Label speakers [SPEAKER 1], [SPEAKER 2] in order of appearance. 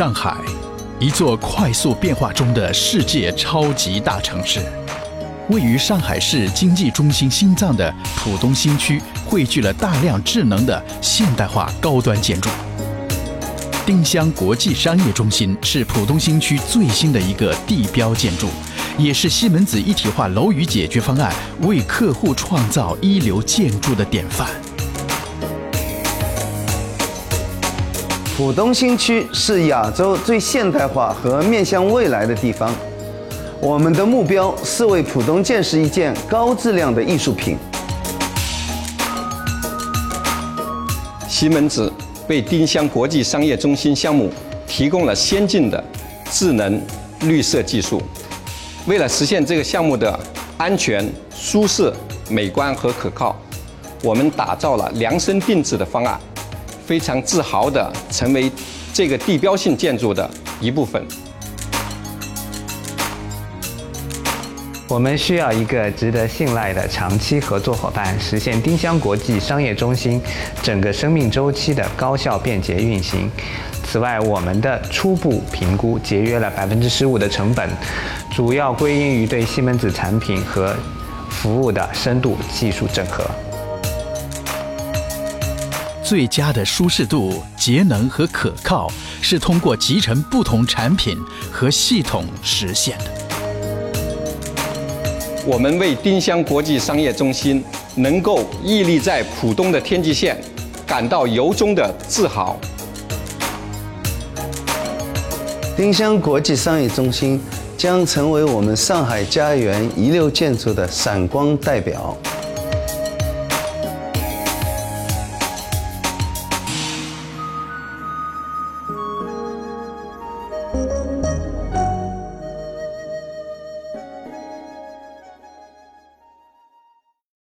[SPEAKER 1] 上海，一座快速变化中的世界超级大城市。位于上海市经济中心心脏的浦东新区，汇聚了大量智能的现代化高端建筑。丁香国际商业中心是浦东新区最新的一个地标建筑，也是西门子一体化楼宇解决方案为客户创造一流建筑的典范。
[SPEAKER 2] 浦东新区是亚洲最现代化和面向未来的地方。我们的目标是为浦东建设一件高质量的艺术品。
[SPEAKER 3] 西门子为丁香国际商业中心项目提供了先进的智能绿色技术。为了实现这个项目的安全、舒适、美观和可靠，我们打造了量身定制的方案，非常自豪地成为这个地标性建筑的一部分。
[SPEAKER 4] 我们需要一个值得信赖的长期合作伙伴，实现丁香国际商业中心整个生命周期的高效便捷运行。此外，我们的初步评估节约了百分之十五的成本，主要归因于对西门子产品和服务的深度技术整合。
[SPEAKER 1] 最佳的舒适度、节能和可靠，是通过集成不同产品和系统实现的。
[SPEAKER 3] 我们为丁香国际商业中心能够屹立在浦东的天际线感到由衷的自豪。
[SPEAKER 2] 丁香国际商业中心将成为我们上海家园遗留建筑的闪光代表。